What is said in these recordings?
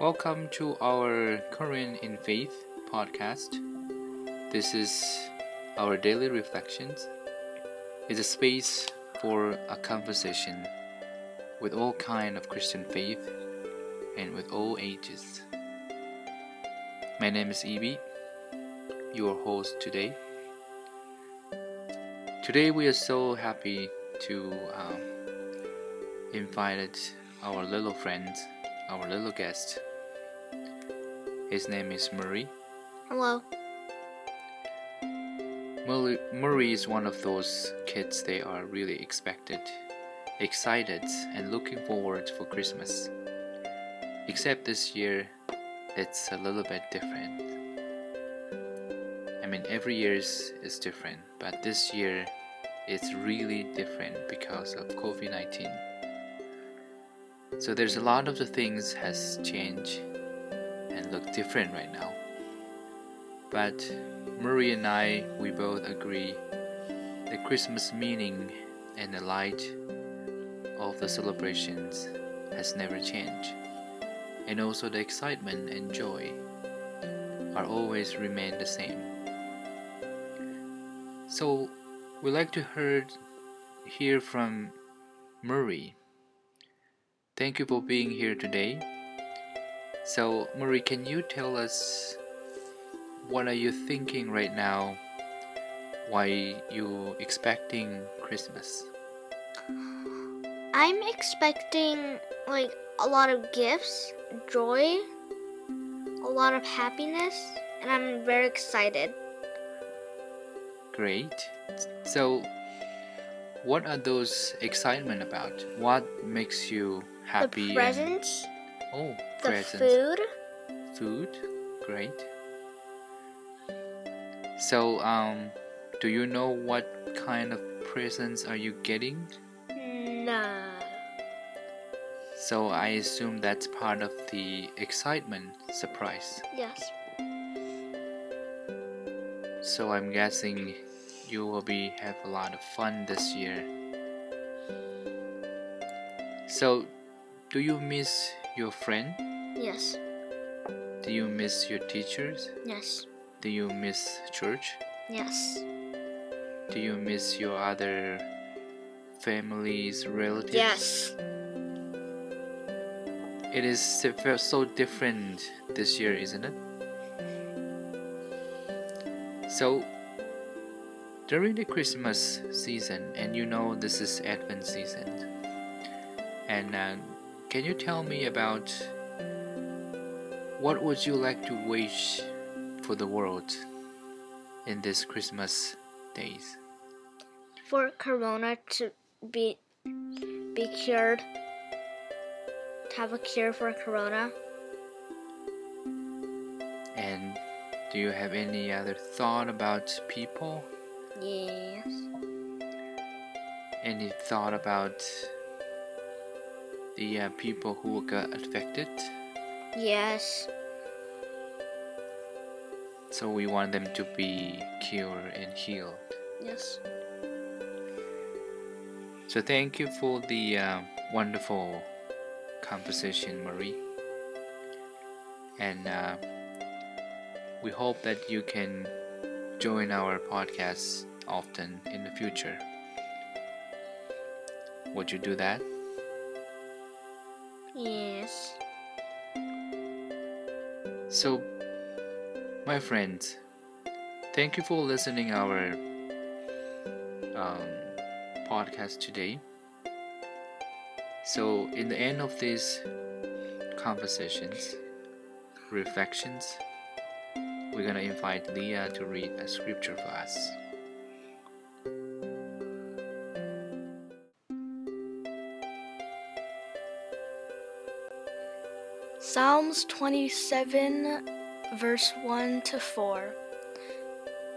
Welcome to our Korean in Faith podcast. This is our daily reflections. It's a space for a conversation with all kind of Christian faith and with all ages. My name is Evie, your host today. Today we are so happy to um, invited our little friend, our little guest. His name is Murray. Hello. Murray, Murray is one of those kids they are really expected, excited, and looking forward for Christmas. Except this year, it's a little bit different. I mean, every year is, is different, but this year it's really different because of COVID-19. So there's a lot of the things has changed and look different right now. But Murray and I, we both agree the Christmas meaning and the light of the celebrations has never changed. And also the excitement and joy are always remain the same. So we like to hear, hear from Murray. Thank you for being here today. So, Marie, can you tell us what are you thinking right now? Why you expecting Christmas? I'm expecting like a lot of gifts, joy, a lot of happiness, and I'm very excited. Great. So, what are those excitement about? What makes you happy? The presents. And, oh, the presents. food. Food, great. So, um, do you know what kind of presents are you getting? No. So I assume that's part of the excitement, surprise. Yes. So I'm guessing you will be have a lot of fun this year. So, do you miss your friend? Yes. Do you miss your teachers? Yes. Do you miss church? Yes. Do you miss your other families, relatives? Yes. It is so different this year, isn't it? So, during the Christmas season, and you know this is Advent season, and uh, can you tell me about what would you like to wish for the world in this Christmas days? For Corona to be be cured, to have a cure for Corona. And do you have any other thought about people? Yes. Any thought about the uh, people who got affected? Yes. So we want them to be cured and healed. Yes. So thank you for the uh, wonderful conversation, Marie. And uh, we hope that you can join our podcast often in the future. Would you do that? Yes. So, my friends, thank you for listening our um, podcast today. So, in the end of these conversations, reflections, we're gonna invite Leah to read a scripture for us. Psalms 27, verse 1 to 4.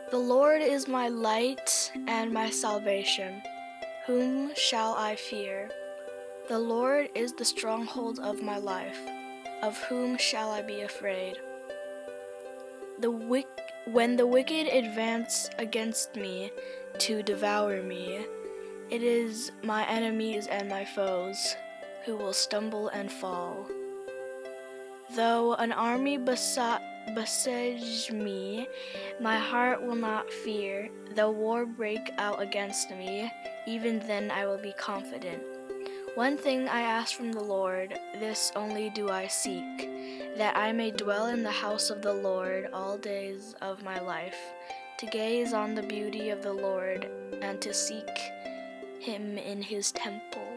The Lord is my light and my salvation. Whom shall I fear? The Lord is the stronghold of my life. Of whom shall I be afraid? The wick- when the wicked advance against me to devour me, it is my enemies and my foes who will stumble and fall. Though an army besi- besiege me, my heart will not fear. Though war break out against me, even then I will be confident. One thing I ask from the Lord, this only do I seek, that I may dwell in the house of the Lord all days of my life, to gaze on the beauty of the Lord and to seek him in his temple.